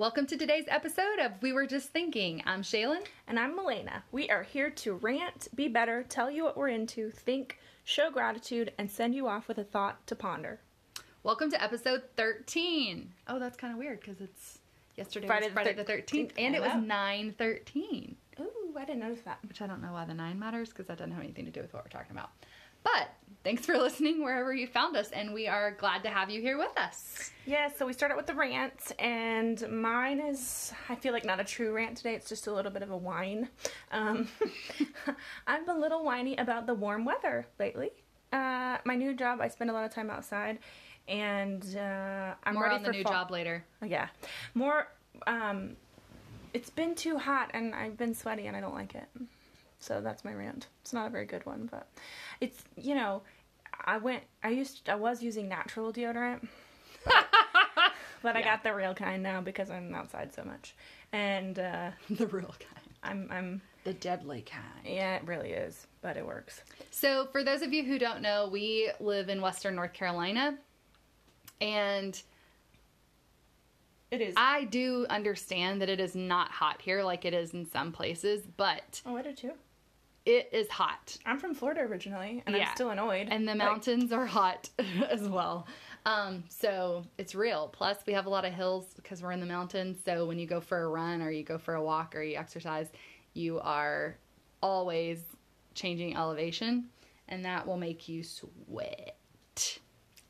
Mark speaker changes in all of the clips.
Speaker 1: Welcome to today's episode of We Were Just Thinking. I'm Shaylin.
Speaker 2: And I'm Milena. We are here to rant, be better, tell you what we're into, think, show gratitude, and send you off with a thought to ponder.
Speaker 1: Welcome to episode 13. Oh, that's kind of weird because it's yesterday
Speaker 2: Friday
Speaker 1: Friday the 13th, and it was
Speaker 2: I know.
Speaker 1: 9 13,
Speaker 2: Ooh, I didn't notice that.
Speaker 1: which I don't know why the 9 matters because that doesn't have anything to do with what we're talking about. But thanks for listening wherever you found us, and we are glad to have you here with us.
Speaker 2: Yeah, so we start out with the rant, and mine is, I feel like not a true rant today, it's just a little bit of a whine. Um, I'm a little whiny about the warm weather lately. Uh, my new job, I spend a lot of time outside, and uh, I'm
Speaker 1: More
Speaker 2: ready
Speaker 1: on the
Speaker 2: for
Speaker 1: new
Speaker 2: fall.
Speaker 1: job later.
Speaker 2: Oh, yeah. More, um, it's been too hot and I've been sweaty and I don't like it. So that's my rant. It's not a very good one, but it's, you know, I went, I used, I was using natural deodorant, but, but I got the real kind now because I'm outside so much. And, uh,
Speaker 1: the real kind.
Speaker 2: I'm, I'm,
Speaker 1: The deadly kind.
Speaker 2: yeah, it really is, but it works.
Speaker 1: So, for those of you who don't know, we live in Western North Carolina, and
Speaker 2: It is.
Speaker 1: I do understand that it is not hot here like it is in some places, but
Speaker 2: oh, I do too.
Speaker 1: It is hot.
Speaker 2: I'm from Florida originally and
Speaker 1: Yeah.
Speaker 2: I'm still annoyed.
Speaker 1: And the
Speaker 2: Like,
Speaker 1: mountains are hot as well. Um, so it's real. Plus, we have a lot of hills because we're in the mountains. So when you go for a run or you go for a walk or you exercise, you are always changing elevation, and that will make you sweat.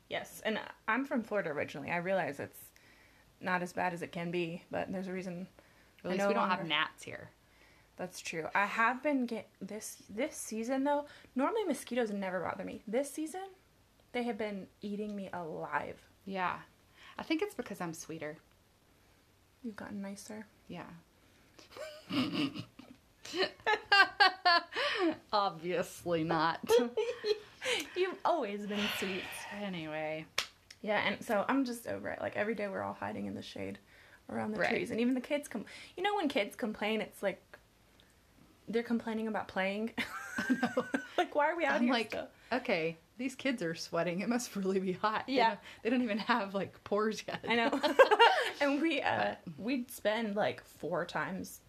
Speaker 2: Yes, and I'm from Florida originally. I realize it's not as bad as it can be, but there's a reason.
Speaker 1: At least we don't have gnats here.
Speaker 2: That's true. I have been get this this season though. Normally mosquitoes never bother me. This season, they have been eating me alive.
Speaker 1: Yeah. I think it's because I'm sweeter.
Speaker 2: You've gotten nicer.
Speaker 1: Yeah. Obviously not.
Speaker 2: You've always been sweet.
Speaker 1: anyway,
Speaker 2: Yeah, and so I'm just over it. Like every day we're all hiding in the shade around the
Speaker 1: Right.
Speaker 2: trees, and even the kids come. You know when kids complain, it's like they're complaining about playing. like why are we out
Speaker 1: I'm
Speaker 2: here?
Speaker 1: like,
Speaker 2: still?
Speaker 1: okay, these kids are sweating. It must really be hot. They
Speaker 2: Yeah.
Speaker 1: don't- They don't, even have like pores yet.
Speaker 2: I know. and we uh we'd spend like four times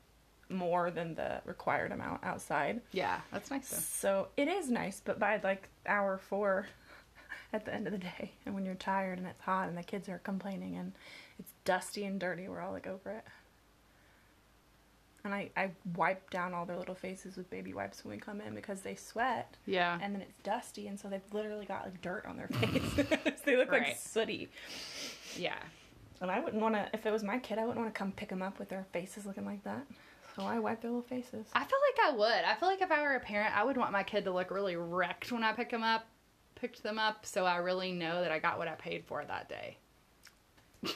Speaker 2: more than the required amount outside.
Speaker 1: yeah, that's nice though.
Speaker 2: So it is nice, but by like hour four at the end of the day, and when you're tired and it's hot and the kids are complaining and it's dusty and dirty, we're all like over it. And I, I wipe down all their little faces with baby wipes when we come in because they sweat
Speaker 1: Yeah.
Speaker 2: and then it's dusty and so they've literally got like dirt on their face. they look like sooty.
Speaker 1: yeah.
Speaker 2: And I wouldn't want to, if it was my kid, I wouldn't want to come pick them up with their faces looking like that. So I wipe their little faces.
Speaker 1: I feel like I would. I feel like if I were a parent, I would want my kid to look really wrecked when I pick them up, picked them up, so I really know that I got what I paid for that day.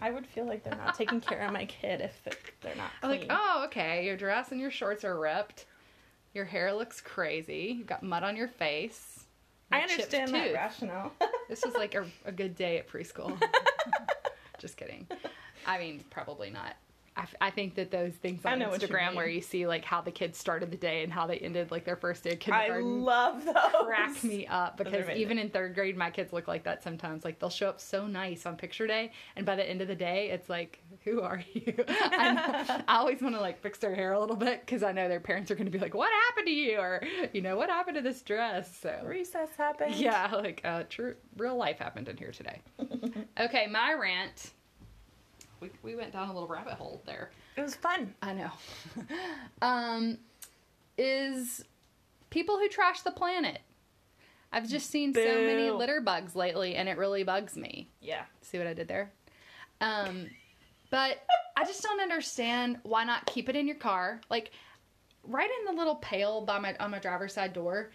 Speaker 2: I would feel like they're not taking care of my kid if they're- not
Speaker 1: I'm like, oh, okay, your dress and your shorts are ripped. Your hair looks crazy. You've got mud on your face.
Speaker 2: I understand that
Speaker 1: tooth.
Speaker 2: rationale.
Speaker 1: This was like a, a good day at preschool. Just kidding. I mean, probably not. I, f- I think that those things
Speaker 2: I
Speaker 1: on
Speaker 2: what you
Speaker 1: Instagram where you see like how the kids started the day and how they ended like their first day of
Speaker 2: I
Speaker 1: kindergarten
Speaker 2: love those.
Speaker 1: crack me up because even in third grade, my kids look like that sometimes. Like they'll show up so nice on picture day, and by the end of the day, it's like, who are you? I, know- I always want to like fix their hair a little bit because I know their parents are going to be like, what happened to you? Or you know, what happened to this dress? So
Speaker 2: Recess happened.
Speaker 1: yeah, like uh, true, real life happened in here today. okay, my rant. We, we went down a little rabbit hole there.
Speaker 2: It was fun.
Speaker 1: I know. um, is people who trash the planet. I've just seen so many litter bugs lately, and it really bugs me.
Speaker 2: Yeah.
Speaker 1: See what I did there? Um, but I just don't understand why not keep it in your car, like right in the little pail by my on my driver's side door.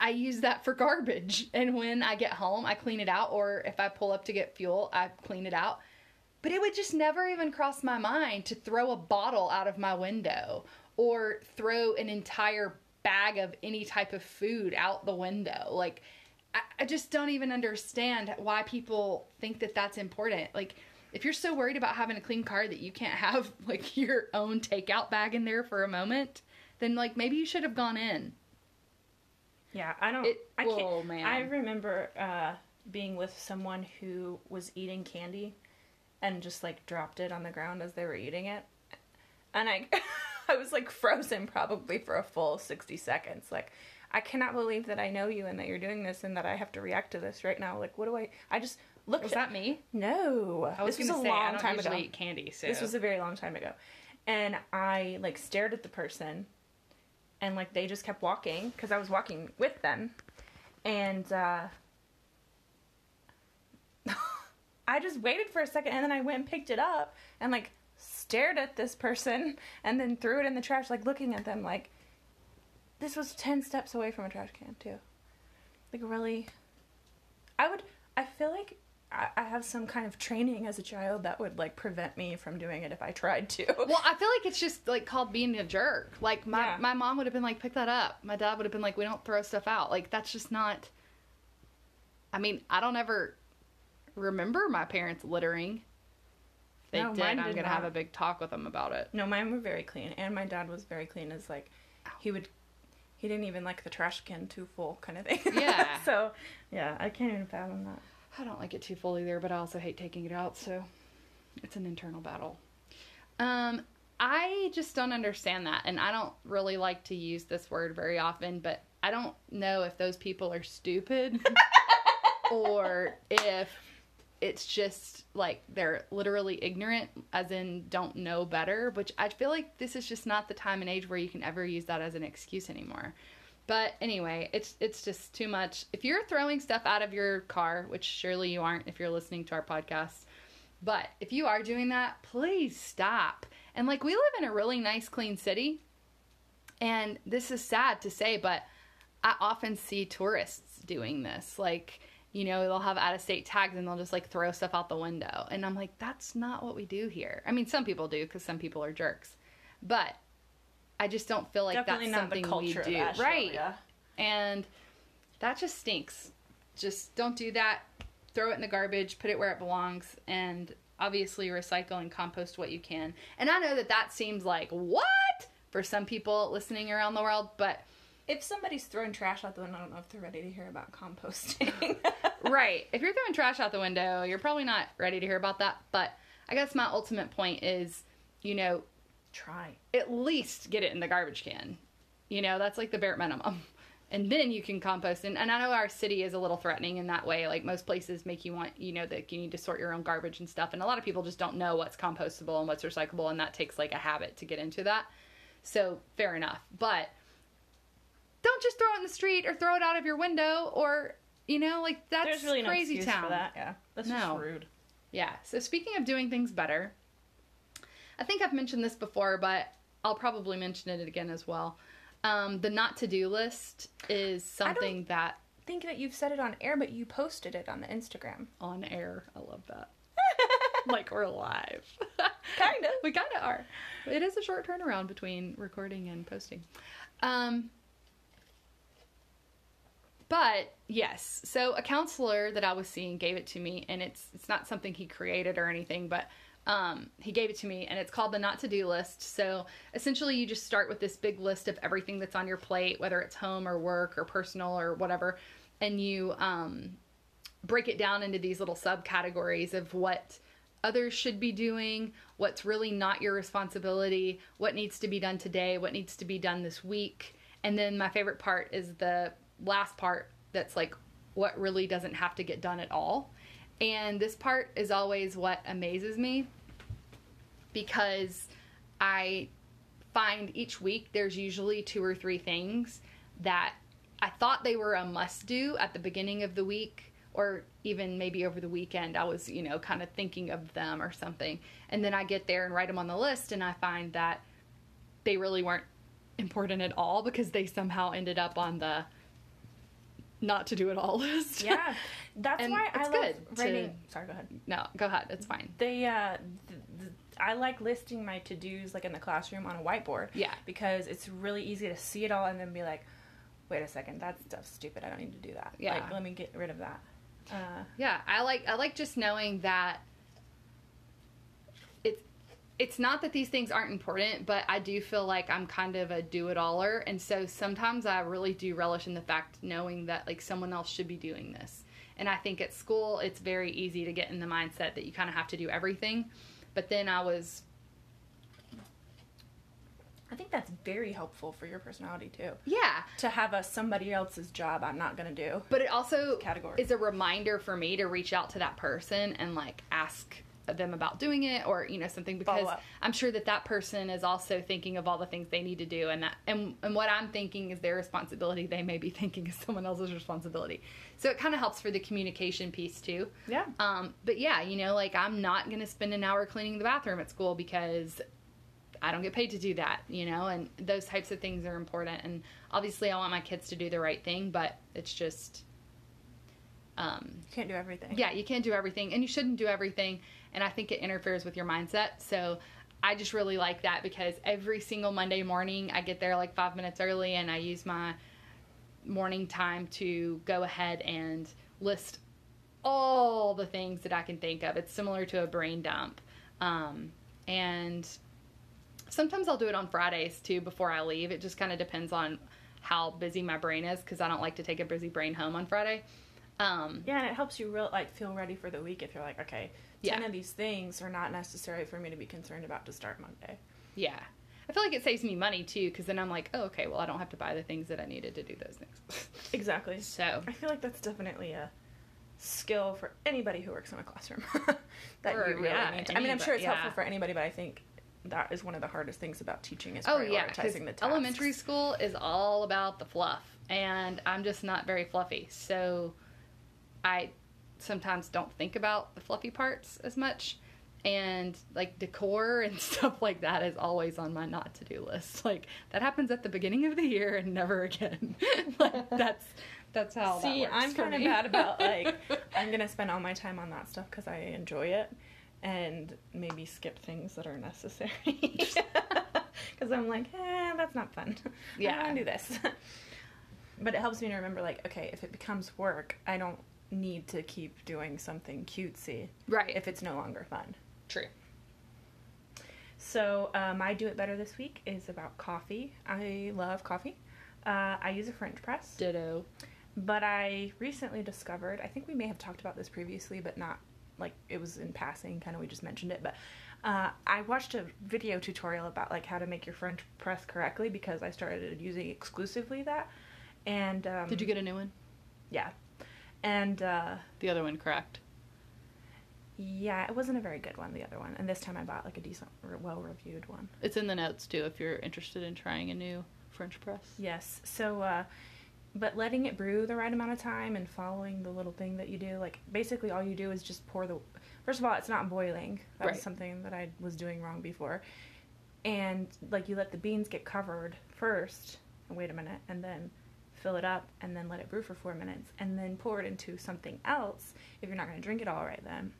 Speaker 1: I use that for garbage, and when I get home, I clean it out, or if I pull up to get fuel, I clean it out. But it would just never even cross my mind to throw a bottle out of my window or throw an entire bag of any type of food out the window. Like, I, I just don't even understand why people think that that's important. Like, if you're so worried about having a clean car that you can't have like your own takeout bag in there for a moment, then like maybe you should have gone in.
Speaker 2: Yeah, I don't.
Speaker 1: It-
Speaker 2: I can't.
Speaker 1: oh, man.
Speaker 2: I remember uh, being with someone who was eating candy, and just like dropped it on the ground as they were eating it. And I I was like frozen probably for a full 60 seconds. Like I cannot believe that I know you and that you're doing this and that I have to react to this right now. Like what do I I just looked
Speaker 1: Was
Speaker 2: at
Speaker 1: that me?
Speaker 2: No.
Speaker 1: I was
Speaker 2: this was
Speaker 1: gonna
Speaker 2: a
Speaker 1: say,
Speaker 2: long time ago.
Speaker 1: eat candy, so
Speaker 2: This was a very long time ago. And I like stared at the person and like they just kept walking because I was walking with them. And uh I just waited for a second and then I went and picked it up and like stared at this person and then threw it in the trash like looking at them like this was 10 steps away from a trash can too. Like really I would I feel like I, I have some kind of training as a child that would like prevent me from doing it if I tried to.
Speaker 1: Well, I feel like it's just like called being a jerk. Like my
Speaker 2: Yeah.
Speaker 1: my mom would have been like, pick that up. My dad would have been like, we don't throw stuff out. Like that's just not. I mean, I don't ever remember my parents littering. If they
Speaker 2: No,
Speaker 1: did, I'm
Speaker 2: did
Speaker 1: gonna have a big talk with them about it.
Speaker 2: No, mine were very clean, and my dad was very clean. As like, he would, he didn't even like the trash can too full kind of thing.
Speaker 1: Yeah.
Speaker 2: so, yeah, I can't even fathom that.
Speaker 1: I don't like it too full either, but I also hate taking it out, so it's an internal battle. Um, I just don't understand that, and I don't really like to use this word very often, but I don't know if those people are stupid or if it's just like they're literally ignorant, as in don't know better, which I feel like this is just not the time and age where you can ever use that as an excuse anymore. But anyway, it's it's just too much. If you're throwing stuff out of your car, which surely you aren't if you're listening to our podcast, but if you are doing that, please stop. And like we live in a really nice clean city, and this is sad to say, but I often see tourists doing this. Like, you know, they'll have out of state tags and they'll just like throw stuff out the window. And I'm like, that's not what we do here. I mean, some people do because some people are jerks. But I just don't feel like
Speaker 2: Definitely
Speaker 1: that's
Speaker 2: not
Speaker 1: something
Speaker 2: the culture
Speaker 1: we do.
Speaker 2: Asheville,
Speaker 1: right.
Speaker 2: Yeah.
Speaker 1: And that just stinks. Just don't do that. Throw it in the garbage, put it where it belongs, and obviously recycle and compost what you can. And I know that that seems like what for some people listening around the world, but
Speaker 2: If somebody's throwing trash out the window, I don't know if they're ready to hear about composting.
Speaker 1: right. If you're throwing trash out the window, you're probably not ready to hear about that. But I guess my ultimate point is, you know,
Speaker 2: Try.
Speaker 1: at least get it in the garbage can. You know, that's like the bare minimum. And then you can compost. And, and I know our city is a little threatening in that way. Like most places make you want, you know, that you need to sort your own garbage and stuff. And a lot of people just don't know what's compostable and what's recyclable. And that takes like a habit to get into that. So fair enough. But don't just throw it in the street or throw it out of your window or, you know, like that's
Speaker 2: There's really
Speaker 1: crazy
Speaker 2: excuse
Speaker 1: town.
Speaker 2: for that. Yeah, that's
Speaker 1: No.
Speaker 2: just rude.
Speaker 1: Yeah. So speaking of doing things better, I think I've mentioned this before, but I'll probably mention it again as well. Um, the not to do list is something that
Speaker 2: Think that you've said it on air, but you posted it on the Instagram.
Speaker 1: on air. I love that. like we're live.
Speaker 2: Kind of.
Speaker 1: we kind of are. It is a short turnaround between recording and posting. Um, but yes, so a counselor that I was seeing gave it to me, and it's it's not something he created or anything, but um, he gave it to me, and it's called the not to do list. So essentially, you just start with this big list of everything that's on your plate, whether it's home or work or personal or whatever, and you um, break it down into these little subcategories of what others should be doing, what's really not your responsibility, what needs to be done today, what needs to be done this week. And then my favorite part is the last part that's like what really doesn't have to get done at all. And this part is always what amazes me because I find each week there's usually two or three things that I thought they were a must do at the beginning of the week or even maybe over the weekend. I was, you know, kind of thinking of them or something. And then I get there and write them on the list and I find that they really weren't important at all because they somehow ended up on the not to do it all list.
Speaker 2: Yeah, that's
Speaker 1: And
Speaker 2: why I love
Speaker 1: good to-
Speaker 2: Sorry, go ahead.
Speaker 1: no, go ahead. It's fine.
Speaker 2: They, uh, th- th- I like listing my to dos like in the classroom on a whiteboard.
Speaker 1: Yeah.
Speaker 2: because it's really easy to see it all and then be like, wait a second, that stuff's stupid. I don't need to do that.
Speaker 1: Yeah.
Speaker 2: like let me get rid of that. Uh,
Speaker 1: Yeah, I like I like just knowing that it's not that these things aren't important, but I do feel like I'm kind of a do it aller, and so sometimes I really do relish in the fact knowing that like someone else should be doing this. And I think at school, it's very easy to get in the mindset that you kind of have to do everything. But then I was,
Speaker 2: I think that's very helpful for your personality too.
Speaker 1: yeah.
Speaker 2: To have a somebody else's job I'm not gonna do.
Speaker 1: But it also
Speaker 2: Category.
Speaker 1: is a reminder for me to reach out to that person and like ask them about doing it or you know something because I'm sure that that person is also thinking of all the things they need to do and that and and what I'm thinking is their responsibility they may be thinking is someone else's responsibility. So it kind of helps for the communication piece too.
Speaker 2: Yeah.
Speaker 1: Um, but yeah, you know, like I'm not gonna spend an hour cleaning the bathroom at school because I don't get paid to do that, you know, and those types of things are important. And obviously, I want my kids to do the right thing, but it's just, um,
Speaker 2: You can't do everything.
Speaker 1: yeah, you can't do everything, and you shouldn't do everything. And I think it interferes with your mindset. So I just really like that because every single Monday morning, I get there like five minutes early, and I use my morning time to go ahead and list all the things that I can think of. It's similar to a brain dump. Um, and sometimes I'll do it on Fridays too before I leave. It just kind of depends on how busy my brain is because I don't like to take a busy brain home on Friday. Um,
Speaker 2: Yeah, and it helps you real like feel ready for the week if you're like, okay, ten
Speaker 1: Yeah.
Speaker 2: of these things are not necessary for me to be concerned about to start Monday.
Speaker 1: yeah. I feel like it saves me money too because then I'm like, oh, okay, well, I don't have to buy the things that I needed to do those things.
Speaker 2: Exactly.
Speaker 1: so,
Speaker 2: I feel like that's definitely a skill for anybody who works in a classroom that
Speaker 1: Or,
Speaker 2: you really
Speaker 1: yeah,
Speaker 2: need. To, I mean, I'm sure it's
Speaker 1: yeah.
Speaker 2: helpful for anybody, but I think that is one of the hardest things about teaching is
Speaker 1: oh yeah,
Speaker 2: prioritizing the tasks.
Speaker 1: elementary school is all about the fluff, and I'm just not very fluffy. So, I sometimes don't think about the fluffy parts as much. And like decor and stuff like that is always on my not to do list. Like that happens at the beginning of the year and never again. like that's that's how.
Speaker 2: See,
Speaker 1: that
Speaker 2: I'm kind of bad about like I'm gonna spend all my time on that stuff because I enjoy it, and maybe skip things that are necessary. Because I'm like, eh, that's not fun.
Speaker 1: Yeah.
Speaker 2: I don't do this. but it helps me to remember, like, okay, if it becomes work, I don't need to keep doing something cutesy
Speaker 1: right.
Speaker 2: if it's no longer fun.
Speaker 1: true.
Speaker 2: So uh, my do it better this week is about coffee. I love coffee. Uh, I use a French press.
Speaker 1: Ditto.
Speaker 2: But I recently discovered, I think we may have talked about this previously, but not like it was in passing, kind of we just mentioned it. But uh, I watched a video tutorial about like how to make your French press correctly because I started using exclusively that. And um,
Speaker 1: Did you get a new one?
Speaker 2: Yeah, and uh,
Speaker 1: The other one cracked.
Speaker 2: yeah, it wasn't a very good one. The other one, and this time I bought like a decent, well reviewed one.
Speaker 1: It's in the notes too if you're interested in trying a new French press.
Speaker 2: Yes. So, uh, but letting it brew the right amount of time and following the little thing that you do, like basically all you do is just pour the. First of all, it's not boiling. That
Speaker 1: Right.
Speaker 2: was something that I was doing wrong before. And like you let the beans get covered first, and wait a minute, and then fill it up, and then let it brew for four minutes, and then pour it into something else if you're not going to drink it all right then.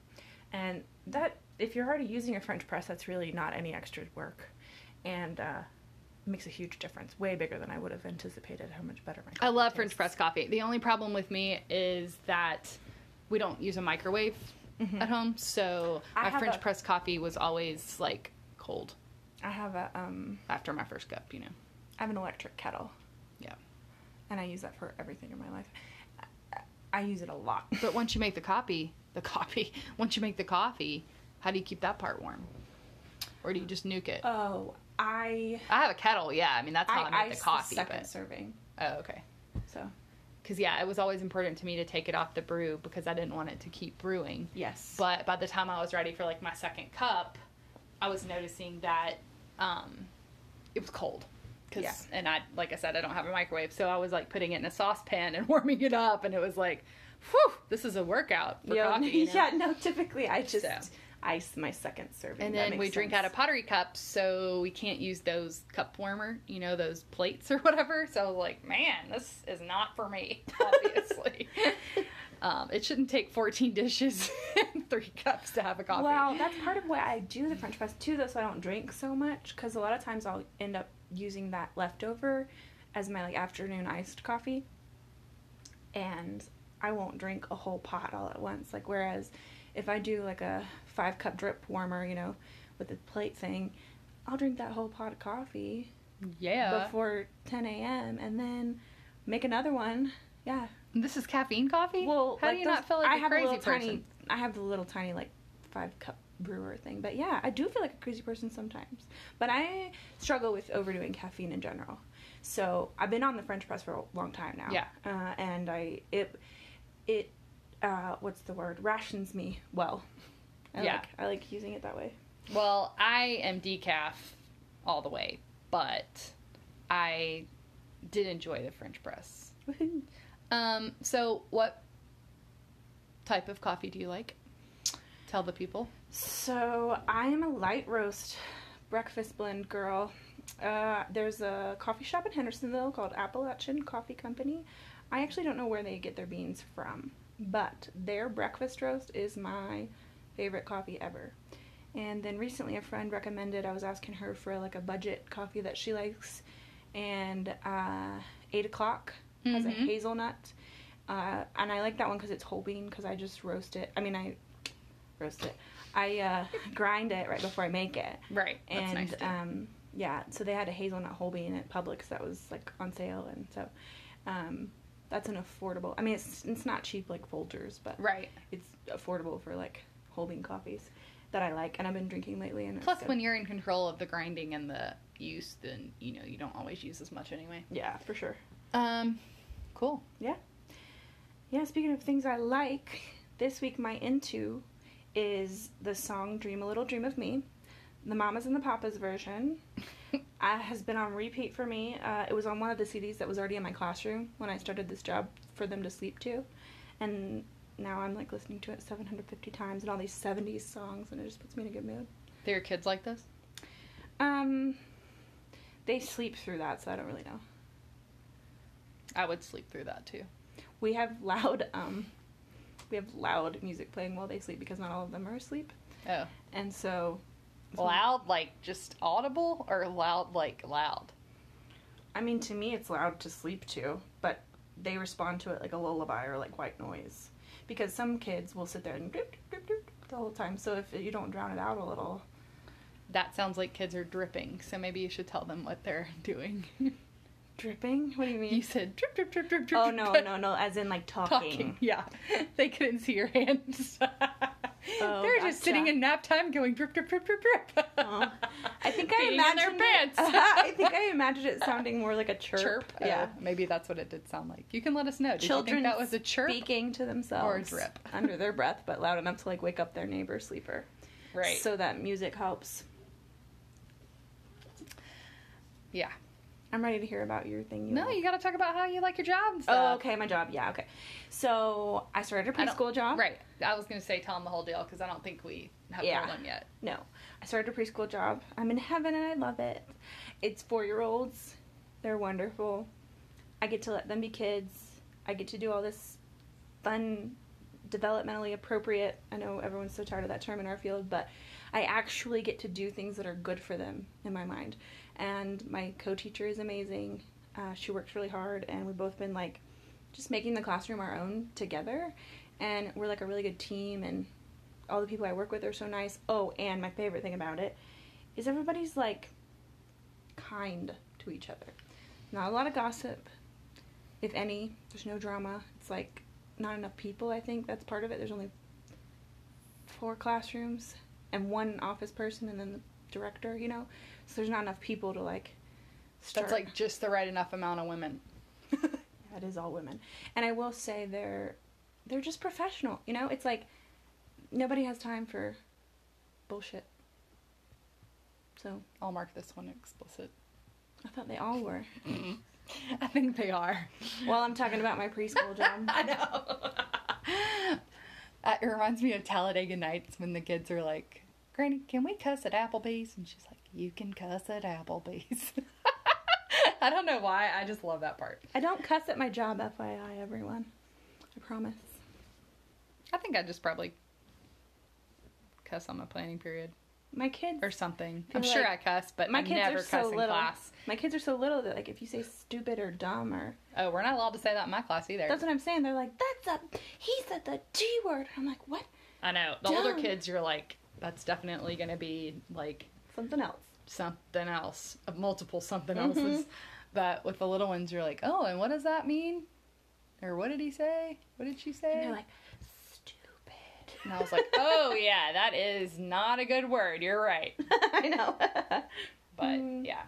Speaker 2: And that, if you're already using a French press, that's really not any extra work. And uh, makes a huge difference, way bigger than I would have anticipated how much better my
Speaker 1: I love French press coffee. The only problem with me is that we don't use a microwave at home, so
Speaker 2: I
Speaker 1: my French
Speaker 2: a-
Speaker 1: press coffee was always like cold
Speaker 2: I have a um
Speaker 1: after my first cup, you know.
Speaker 2: I have an electric kettle. And I use that for everything in my life. I, I use it a lot.
Speaker 1: But once you make the coffee, the coffee, once you make the coffee, how do you keep that part warm? Or do you just nuke it?
Speaker 2: Oh, I
Speaker 1: I have a kettle, yeah. I mean, that's how I,
Speaker 2: I
Speaker 1: make the coffee,
Speaker 2: the second
Speaker 1: but
Speaker 2: serving.
Speaker 1: oh, okay.
Speaker 2: So
Speaker 1: Because yeah, it was always important to me to take it off the brew because I didn't want it to keep brewing.
Speaker 2: yes,
Speaker 1: But by the time I was ready for like my second cup, I was noticing that um, it was cold. Cause,
Speaker 2: Yeah.
Speaker 1: And I, like I said, I don't have a microwave, so I was like putting it in a saucepan and warming it up, and it was like, whew, this is a workout for
Speaker 2: yeah,
Speaker 1: coffee. you know?
Speaker 2: yeah. No, typically I just
Speaker 1: So.
Speaker 2: ice my second serving.
Speaker 1: And then we drink out of pottery cups, so we can't use those cup warmer, you know, those plates or whatever. So I was like, man, this is not for me, obviously. um, it shouldn't take 14 dishes and three cups to have a coffee.
Speaker 2: Well, that's part of why I do the French press too, though, so I don't drink so much. Because a lot of times I'll end up using that leftover as my like afternoon iced coffee, and I won't drink a whole pot all at once. Like whereas if I do like a five cup drip warmer, you know, with the plate thing, I'll drink that whole pot of coffee
Speaker 1: yeah.
Speaker 2: before 10 a.m. and then make another one. Yeah.
Speaker 1: This is caffeine coffee.
Speaker 2: Well,
Speaker 1: how
Speaker 2: like
Speaker 1: do you
Speaker 2: those-
Speaker 1: not feel like
Speaker 2: I
Speaker 1: a
Speaker 2: have
Speaker 1: crazy
Speaker 2: a little
Speaker 1: person?
Speaker 2: tiny. I have the little tiny like five cup brewer thing, but yeah, I do feel like a crazy person sometimes. But I struggle with overdoing caffeine in general. So I've been on the French press for a long time now.
Speaker 1: Yeah.
Speaker 2: Uh, and I it it uh, what's the word rations me well. I
Speaker 1: Yeah.
Speaker 2: Like, I like using it that way.
Speaker 1: Well, I am decaf all the way, but I did enjoy the French press.
Speaker 2: Woohoo.
Speaker 1: Um, so what type of coffee do you like? Tell the people.
Speaker 2: So I am a light roast breakfast blend girl. Uh, there's a coffee shop in Hendersonville called Appalachian Coffee Company. I actually don't know where they get their beans from, but their breakfast roast is my favorite coffee ever. And then recently, a friend recommended. I was asking her for like a budget coffee that she likes, and uh, eight o'clock has a hazelnut. Uh, and I like that one because it's whole bean because I just roast it. I mean, I roast it. I uh, grind it right before I make it.
Speaker 1: Right. That's
Speaker 2: and
Speaker 1: nice.
Speaker 2: um, yeah, so they had a hazelnut whole bean at Publix that was like on sale, and so um, that's an affordable. I mean, it's it's not cheap like Folgers, but
Speaker 1: right.
Speaker 2: it's affordable for like whole bean coffees that I like, and I've been drinking lately. And
Speaker 1: Plus, when you're in control of the grinding and the use, then you know you don't always use as much anyway.
Speaker 2: yeah, for sure.
Speaker 1: Um, cool.
Speaker 2: Yeah. Yeah, speaking of things I like, this week my into is the song Dream a Little Dream of Me. The Mamas and the Papas version uh, has been on repeat for me. Uh, it was on one of the CDs that was already in my classroom when I started this job for them to sleep to. And now I'm like listening to it 750 times and all these 70s songs, and it just puts me in a good mood.
Speaker 1: Do your kids like this?
Speaker 2: Um, they sleep through that, so I don't really know.
Speaker 1: I would sleep through that too.
Speaker 2: We have loud, um, we have loud music playing while they sleep because not all of them are asleep.
Speaker 1: Oh,
Speaker 2: And so
Speaker 1: loud like just audible or loud like loud?
Speaker 2: I mean, to me, it's loud to sleep to, but they respond to it like a lullaby or like white noise. Because some kids will sit there and drip, drip, drip, drip the whole time. So if you don't drown it out a little,
Speaker 1: That sounds like kids are dripping, so maybe you should tell them what they're doing.
Speaker 2: Dripping. What do you mean?
Speaker 1: you said drip, drip, drip, drip, drip.
Speaker 2: oh no, no, no! As in like talking.
Speaker 1: Talking. Yeah, they couldn't see your hands.
Speaker 2: Oh,
Speaker 1: They're just sitting in nap time, going drip, drip, drip, drip, drip.
Speaker 2: Oh. I think I imagined
Speaker 1: their
Speaker 2: it-
Speaker 1: pants.
Speaker 2: I think I imagined it sounding more like a chirp.
Speaker 1: chirp.
Speaker 2: Uh, yeah.
Speaker 1: Oh, maybe that's what it did sound like. You can let us know. Did
Speaker 2: Children
Speaker 1: you think that was a chirp?
Speaker 2: speaking to themselves
Speaker 1: Or a drip?
Speaker 2: under their breath, but loud enough to like wake up their neighbor sleeper.
Speaker 1: Right.
Speaker 2: So that music helps.
Speaker 1: yeah.
Speaker 2: I'm ready to hear about your thing. You
Speaker 1: No,
Speaker 2: like.
Speaker 1: you got to talk about how you like your job and oh, stuff.
Speaker 2: Oh, okay, my job. Yeah, okay. So I started a preschool job.
Speaker 1: Right. I was going to say tell them the whole deal because I don't think we have
Speaker 2: Yeah.
Speaker 1: them yet.
Speaker 2: No, I started a preschool job. I'm in heaven and I love it. It's four year olds. They're wonderful. I get to let them be kids. I get to do all this fun, developmentally appropriate. I know everyone's so tired of that term in our field, but I actually get to do things that are good for them in my mind. And my co teacher is amazing. Uh, she works really hard, and we've both been like just making the classroom our own together. And we're like a really good team, and all the people I work with are so nice. Oh, and my favorite thing about it is everybody's like kind to each other. Not a lot of gossip, if any. There's no drama. It's like not enough people, I think. That's part of it. There's only four classrooms and one office person and then the director, you know? So there's not enough people to like start.
Speaker 1: That's like just the right enough amount of women.
Speaker 2: That is all women. And I will say they're they're just professional, you know? It's like nobody has time for bullshit. So
Speaker 1: I'll mark this one explicit.
Speaker 2: I thought they all were.
Speaker 1: I think they are.
Speaker 2: Well, I'm talking about my preschool job.
Speaker 1: I know. It reminds me of Talladega Nights when the kids are like, Granny, can we cuss at Applebee's? And she's like, You can cuss at Applebee's. I don't know why. I just love that part.
Speaker 2: I don't cuss at my job, FYI, everyone. I promise.
Speaker 1: I think I just probably cuss on my planning period
Speaker 2: My kids,
Speaker 1: or something. I'm sure I cuss, but
Speaker 2: my
Speaker 1: I
Speaker 2: kids
Speaker 1: never
Speaker 2: are so
Speaker 1: cuss in
Speaker 2: little.
Speaker 1: class.
Speaker 2: my kids are so little that like if you say stupid or dumb or
Speaker 1: Oh, we're not allowed to say that in my class either.
Speaker 2: that's what I'm saying. They're like, "That's a he said the G word." I'm like, "What?
Speaker 1: I know. The older kids, you're like, that's definitely going to be like
Speaker 2: Something else."
Speaker 1: something else, uh, multiple something
Speaker 2: Mhm.
Speaker 1: else's. But with the little ones, you're like, oh, and what does that mean? Or what did he say? What did she say?
Speaker 2: And they're like, stupid.
Speaker 1: and I was like, oh yeah, that is not a good word. You're right.
Speaker 2: I know.
Speaker 1: But
Speaker 2: Mm.
Speaker 1: yeah.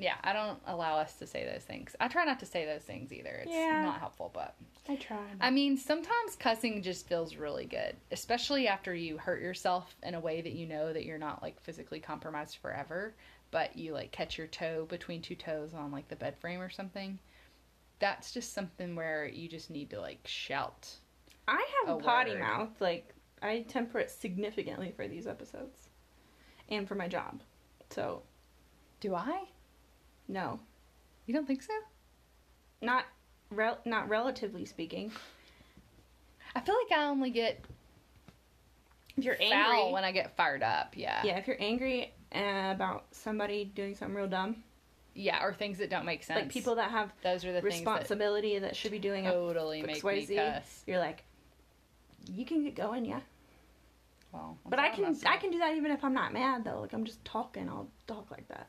Speaker 1: Yeah, I don't allow us to say those things. I try not to say those things either. It's
Speaker 2: Yeah.
Speaker 1: not helpful, but
Speaker 2: I tried.
Speaker 1: I mean, sometimes cussing just feels really good, especially after you hurt yourself in a way that you know that you're not like physically compromised forever, but you like catch your toe between two toes on like the bed frame or something. That's just something where you just need to like shout.
Speaker 2: I have
Speaker 1: a
Speaker 2: a potty
Speaker 1: word.
Speaker 2: mouth. Like I temper it significantly for these episodes, and for my job. So
Speaker 1: Do I?
Speaker 2: No,
Speaker 1: You don't think so?
Speaker 2: not rel- not relatively speaking.
Speaker 1: I feel like I only get
Speaker 2: If you're
Speaker 1: foul
Speaker 2: angry,
Speaker 1: when I get fired up. Yeah.
Speaker 2: yeah, if you're angry uh, about somebody doing something real dumb,
Speaker 1: Yeah, or things that don't make sense.
Speaker 2: like people that have
Speaker 1: Those are the things that
Speaker 2: responsibility that, should be doing it,
Speaker 1: totally make me cuss.
Speaker 2: you're like, you can get going, yeah.
Speaker 1: Well,
Speaker 2: But I can I can do that even if I'm not mad though. Like I'm just talking, I'll talk like that.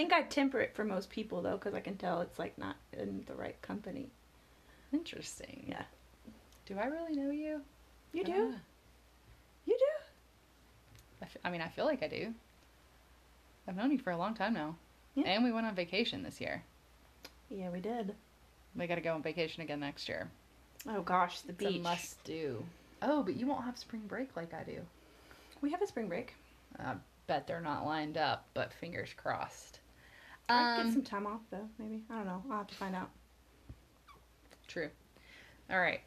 Speaker 2: I think I temper it for most people though, because I can tell it's like not in the right company.
Speaker 1: Interesting.
Speaker 2: Yeah.
Speaker 1: Do I really know you?
Speaker 2: You do,
Speaker 1: Ah.
Speaker 2: you do.
Speaker 1: I, f- I mean, I feel like I do. I've known you for a long time now.
Speaker 2: Yeah.
Speaker 1: And we went on vacation this year.
Speaker 2: Yeah, we did.
Speaker 1: We got to go on vacation again next year.
Speaker 2: Oh gosh, the
Speaker 1: It's
Speaker 2: beach.
Speaker 1: a must do. Oh, but you won't have spring break like I do.
Speaker 2: We have a spring break.
Speaker 1: I bet they're not lined up, but fingers crossed.
Speaker 2: I'll get
Speaker 1: Um,
Speaker 2: some time off though. Maybe I don't know. I'll have to find out.
Speaker 1: true. All right.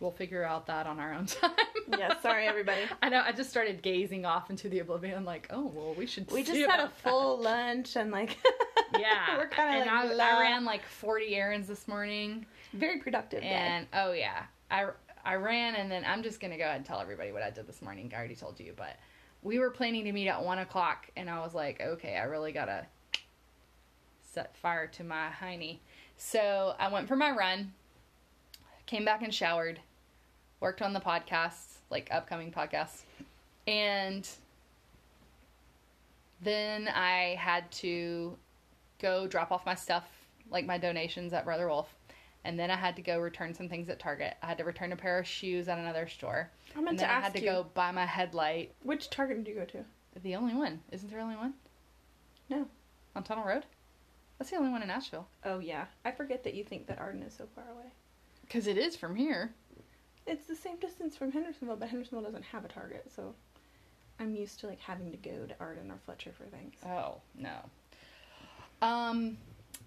Speaker 1: We'll figure out that on our own time.
Speaker 2: Yeah, sorry, everybody.
Speaker 1: I know. I just started gazing off into the oblivion, like, oh well, we should.
Speaker 2: We just had a
Speaker 1: about that.
Speaker 2: full lunch and like
Speaker 1: Yeah,
Speaker 2: we're kind
Speaker 1: and
Speaker 2: of like
Speaker 1: I. I ran like forty errands this morning,
Speaker 2: very productive. day.
Speaker 1: oh yeah, I I ran, and then I'm just gonna go ahead and tell everybody what I did this morning. I already told you, but we were planning to meet at one o'clock, and I was like, okay, I really gotta set fire to my hiney. So I went for my run, came back and showered, worked on the podcasts, like upcoming podcasts, and then I had to go drop off my stuff, like my donations at Brother Wolf. And then I had to go return some things at Target. I had to return a pair of shoes at another store.
Speaker 2: I meant
Speaker 1: and
Speaker 2: to
Speaker 1: then I had to
Speaker 2: you,
Speaker 1: go buy my headlight.
Speaker 2: which Target did you go to?
Speaker 1: The only one. Isn't there only one?
Speaker 2: No.
Speaker 1: On Tunnel Road? That's the only one in Asheville.
Speaker 2: Oh yeah, I forget that you think that Arden is so far away.
Speaker 1: Because it is from here.
Speaker 2: It's the same distance from Hendersonville, but Hendersonville doesn't have a Target, so I'm used to like having to go to Arden or Fletcher for things.
Speaker 1: Oh, no. Um,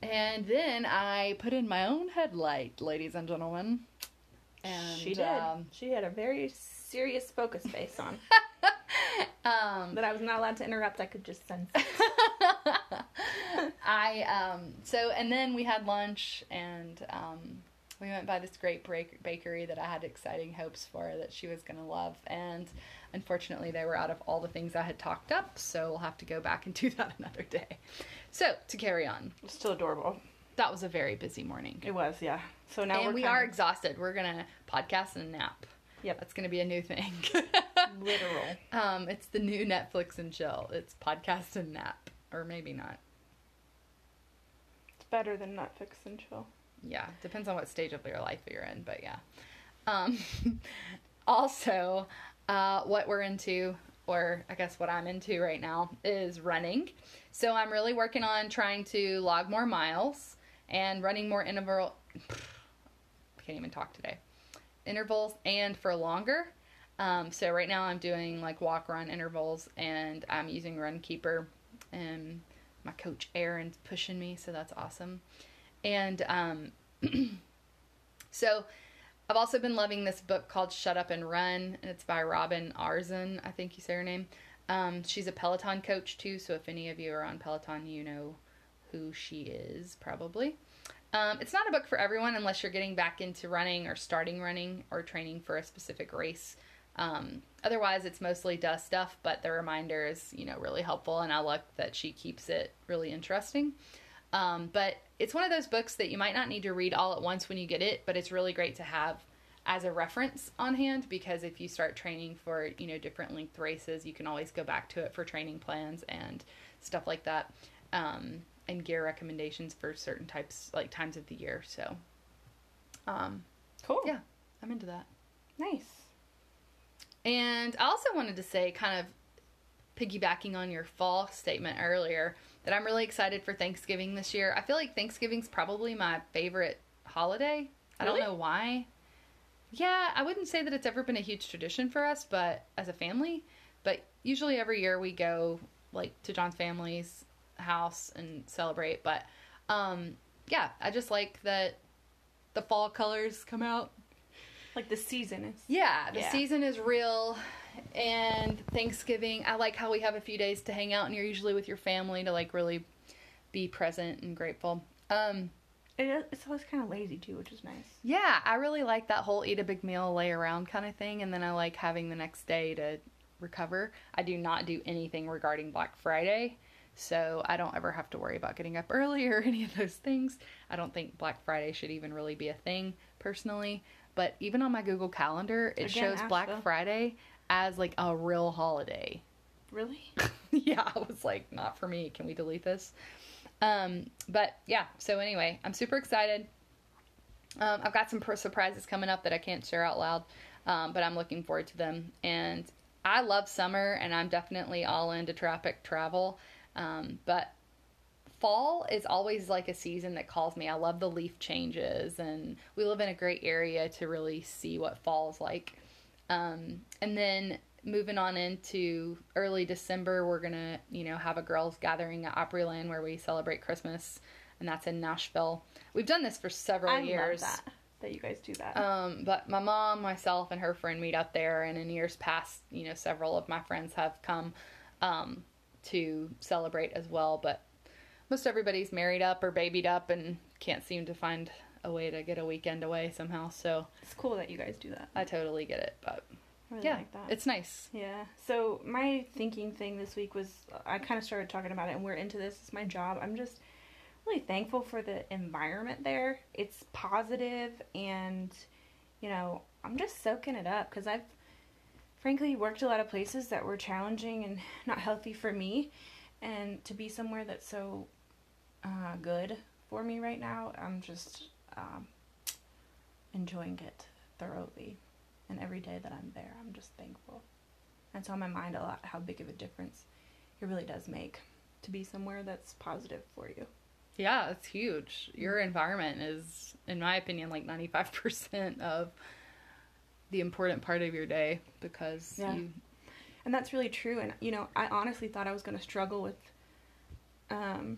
Speaker 1: and then I put in my own headlight, ladies and gentlemen. And
Speaker 2: she did.
Speaker 1: Um,
Speaker 2: she had a very serious focus face on
Speaker 1: um,
Speaker 2: that I was not allowed to interrupt. I could just sense.
Speaker 1: I um so and then we had lunch and um we went by this great break- bakery that I had exciting hopes for that she was gonna love and unfortunately they were out of all the things I had talked up so we'll have to go back and do that another day. So to carry on,
Speaker 2: It's still adorable.
Speaker 1: that was a very busy morning.
Speaker 2: It was, yeah. So now
Speaker 1: and we are exhausted. We're gonna podcast and nap.
Speaker 2: Yep.
Speaker 1: That's gonna be a new thing.
Speaker 2: literal.
Speaker 1: um, it's the new Netflix and chill. It's podcast and nap, or maybe not.
Speaker 2: Better than Netflix and chill.
Speaker 1: Yeah, depends on what stage of your life you're in, but yeah. Um, also, uh, what we're into, or I guess what I'm into right now, is running. So I'm really working on trying to log more miles and running more interval. I can't even talk today. Intervals and for longer. Um, so right now I'm doing like walk run intervals and I'm using Runkeeper and my coach Aaron's pushing me, so that's awesome. And um, so I've also been loving this book called Shut Up and Run, and it's by Robin Arzón, I think you say her name. Um, she's a Peloton coach too, so if any of you are on Peloton, you know who she is probably. Um, it's not a book for everyone unless you're getting back into running or starting running or training for a specific race. Um, otherwise, it's mostly dust stuff, but the reminder is, you know, really helpful, and I like that she keeps it really interesting. Um, but it's one of those books that you might not need to read all at once when you get it, but it's really great to have as a reference on hand because if you start training for, you know, different length races, you can always go back to it for training plans and stuff like that. Um, and gear recommendations for certain types like times of the year. So, um,
Speaker 2: Cool.
Speaker 1: yeah, I'm into that.
Speaker 2: Nice.
Speaker 1: And I also wanted to say, kind of piggybacking on your fall statement earlier, that I'm really excited for Thanksgiving this year. I feel like Thanksgiving's probably my favorite holiday. I don't know why. Yeah, I wouldn't say that it's ever been a huge tradition for us, but as a family, but usually every year we go like to John's family's house and celebrate. But um yeah, I just like that the fall colors come out
Speaker 2: Like the season is.
Speaker 1: yeah, the
Speaker 2: Yeah.
Speaker 1: season is real. And Thanksgiving, I like how we have a few days to hang out and you're usually with your family to like really be present and grateful. Um
Speaker 2: It is, it's always kind of lazy too, which is nice.
Speaker 1: yeah, I really like that whole eat a big meal, lay around kind of thing and then I like having the next day to recover. I do not do anything regarding Black Friday. So I don't ever have to worry about getting up early or any of those things. I don't think Black Friday should even really be a thing personally. But even on my Google Calendar, it
Speaker 2: Again,
Speaker 1: shows Black. Friday as like a real holiday.
Speaker 2: Really?
Speaker 1: yeah, I was like, not for me. Can we delete this? Um, but yeah, so anyway, I'm super excited. Um, I've got some surprises coming up that I can't share out loud, um, but I'm looking forward to them. And I love summer, and I'm definitely all into tropic travel. Um, but fall is always like a season that calls me. I love the leaf changes, and we live in a great area to really see what fall's like. Um, and then moving on into early December, we're gonna, you know, have a girls' gathering at Opryland where we celebrate Christmas, and that's in Nashville. We've done this for several
Speaker 2: I
Speaker 1: years.
Speaker 2: love that. That you guys do that.
Speaker 1: Um, but my mom, myself, and her friend meet up there, and in years past, you know, several of my friends have come um, to celebrate as well. But most everybody's married up or babied up and can't seem to find a way to get a weekend away somehow. So
Speaker 2: it's cool that you guys do that.
Speaker 1: I totally get it. But
Speaker 2: really
Speaker 1: yeah,
Speaker 2: like that.
Speaker 1: it's nice.
Speaker 2: Yeah. So my thinking thing this week was I kind of started talking about it, and we're into this. It's my job. I'm just really thankful for the environment there. It's positive, and you know I'm just soaking it up because I've frankly worked a lot of places that were challenging and not healthy for me, and to be somewhere that's so uh, good for me right now, I'm just um, enjoying it thoroughly. And every day that I'm there, I'm just thankful. And it's on my mind a lot how big of a difference it really does make to be somewhere that's positive for you.
Speaker 1: Yeah, it's huge. Your environment is, in my opinion, like 95% of the important part of your day because
Speaker 2: Yeah.
Speaker 1: you
Speaker 2: And that's really true. And, you know, I honestly thought I was going to struggle with um,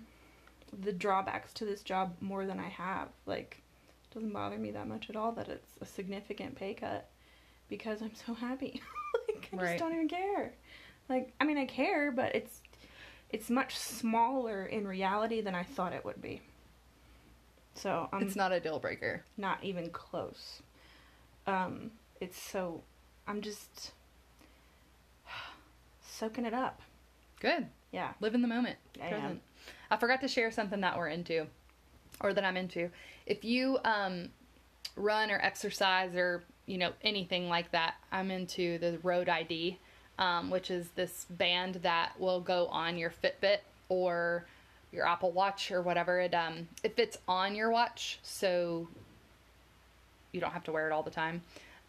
Speaker 2: the drawbacks to this job more than I have. Like, it doesn't bother me that much at all that it's a significant pay cut because I'm so happy. like, I
Speaker 1: Right.
Speaker 2: just don't even care. Like, I mean, I care, but it's it's much smaller in reality than I thought it would be. So I'm
Speaker 1: it's not a deal breaker.
Speaker 2: not even close. Um, it's so I'm just soaking it up.
Speaker 1: Good.
Speaker 2: Yeah,
Speaker 1: Live in the moment.
Speaker 2: I am.
Speaker 1: I forgot to share something that we're into, or that I'm into. If you um, run or exercise or you know anything like that, I'm into the Road ID, um, which is this band that will go on your Fitbit or your Apple Watch or whatever. It um it fits on your watch, so you don't have to wear it all the time.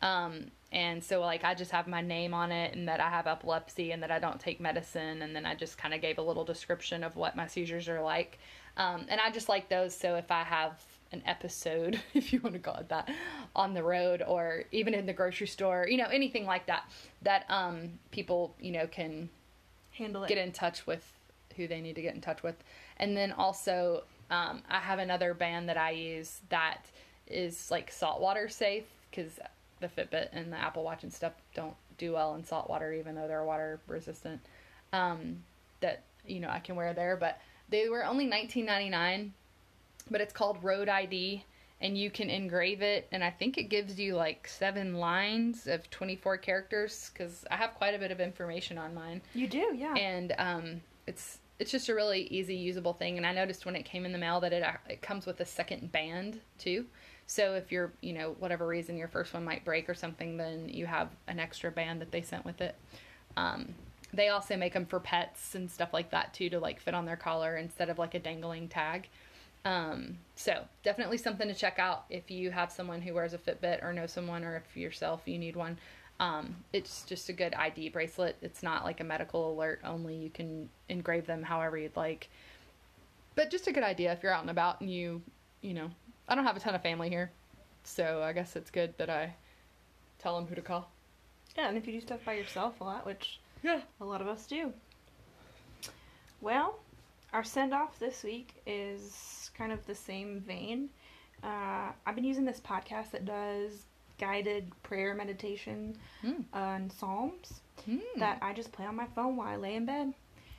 Speaker 1: Um, and so like I just have my name on it and that I have epilepsy and that I don't take medicine and then I just kind of gave a little description of what my seizures are like. Um, and I just like those so if I have an episode, if you want to call it that, on the road or even in the grocery store, you know, anything like that, that um, people, you know, can
Speaker 2: handle it.
Speaker 1: get in touch with who they need to get in touch with. And then also, um, I have another band that I use that is like saltwater safe because the Fitbit and the Apple Watch and stuff don't do well in salt water, even though they're water resistant. Um, that you know I can wear there, but they were only nineteen ninety nine. But it's called Road ID, and you can engrave it, and I think it gives you like seven lines of twenty four characters because I have quite a bit of information on mine
Speaker 2: You do, yeah.
Speaker 1: and um, it's it's just a really easy usable thing and i noticed when it came in the mail that it it comes with a second band too so if you're you know whatever reason your first one might break or something then you have an extra band that they sent with it um, they also make them for pets and stuff like that too to like fit on their collar instead of like a dangling tag. Um, so definitely something to check out if you have someone who wears a Fitbit or know someone, or if yourself you need one. Um, it's just a good ID bracelet. It's not like a medical alert only. You can engrave them however you'd like. But just a good idea if you're out and about and you, you know, I don't have a ton of family here, so I guess it's good that I tell them who to call.
Speaker 2: Yeah, and if you do stuff by yourself a lot, which
Speaker 1: Yeah.
Speaker 2: a lot of us do. Well, our send off this week is kind of the same vein. Uh, I've been using this podcast that does guided prayer meditation
Speaker 1: Mm.
Speaker 2: on Psalms
Speaker 1: Mm.
Speaker 2: that I just play on my phone while I lay in bed.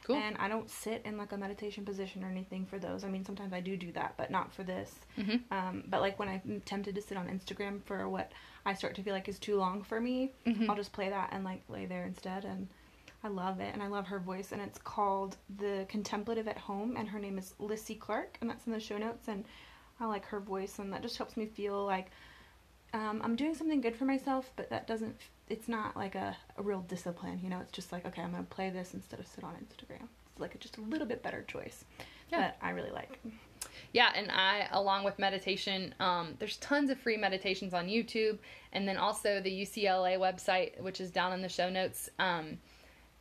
Speaker 1: Cool.
Speaker 2: And I don't sit in like a meditation position or anything for those. I mean, sometimes I do do that, but not for this.
Speaker 1: Mhm.
Speaker 2: Um, but like when I'm tempted to sit on Instagram for what I start to feel like is too long for me,
Speaker 1: Mhm.
Speaker 2: I'll just play that and like lay there instead. And I love it, and I love her voice. And it's called The Contemplative at Home, and her name is Lissy Clark, and that's in the show notes. And I like her voice, and that just helps me feel like um, I'm doing something good for myself, but that doesn't. It's not like a, a real discipline, you know. It's just like okay, I'm gonna play this instead of sit on Instagram. It's like a, just a little bit better choice
Speaker 1: Yeah.
Speaker 2: that I really like.
Speaker 1: Yeah, and I, along with meditation, um, there's tons of free meditations on YouTube, and then also the UCLA website, which is down in the show notes, um,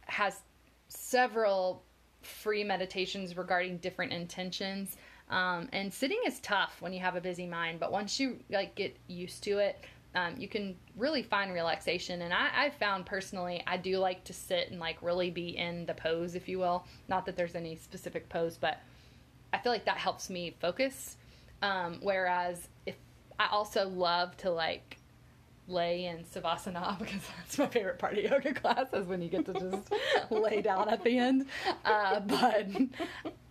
Speaker 1: has several free meditations regarding different intentions. Um, and sitting is tough when you have a busy mind, but once you like get used to it, um, you can really find relaxation. And I, I found personally, I do like to sit and like really be in the pose, if you will. Not that there's any specific pose, but I feel like that helps me focus. Um, whereas if I also love to like lay in savasana because that's my favorite part of yoga class is when you get to just lay down at the end. Uh, but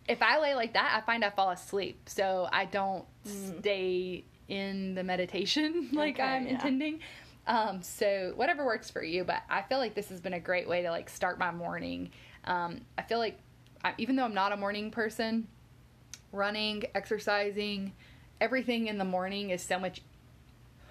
Speaker 1: if I lay like that, I find I fall asleep, so I don't stay in the meditation like
Speaker 2: Okay,
Speaker 1: I'm
Speaker 2: yeah.
Speaker 1: intending. Um, so whatever works for you, but I feel like this has been a great way to like start my morning. Um, I feel like I, even though I'm not a morning person, running, exercising, everything in the morning is so much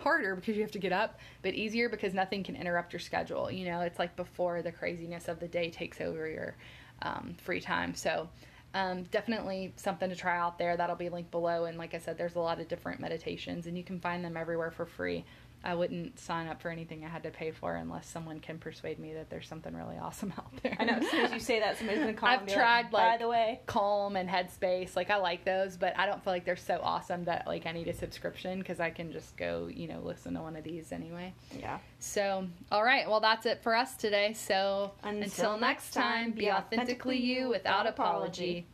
Speaker 1: harder because you have to get up, but easier because nothing can interrupt your schedule. You know, it's like before the craziness of the day takes over your um, free time. So, um, definitely something to try out there. That'll be linked below. And like I said, there's a lot of different meditations, and you can find them everywhere for free. I wouldn't sign up for anything I had to pay for unless someone can persuade me that there's something really awesome out there.
Speaker 2: I know as soon as you say that, somebody's gonna call.
Speaker 1: I've tried,
Speaker 2: By
Speaker 1: like-
Speaker 2: the way,
Speaker 1: Calm and Headspace. Like I like those, but I don't feel like they're so awesome that like I need a subscription because I can just go, you know, listen to one of these anyway.
Speaker 2: yeah.
Speaker 1: So, all right, well that's it for us today. So
Speaker 2: Until
Speaker 1: until, next time, be authentically you without apology.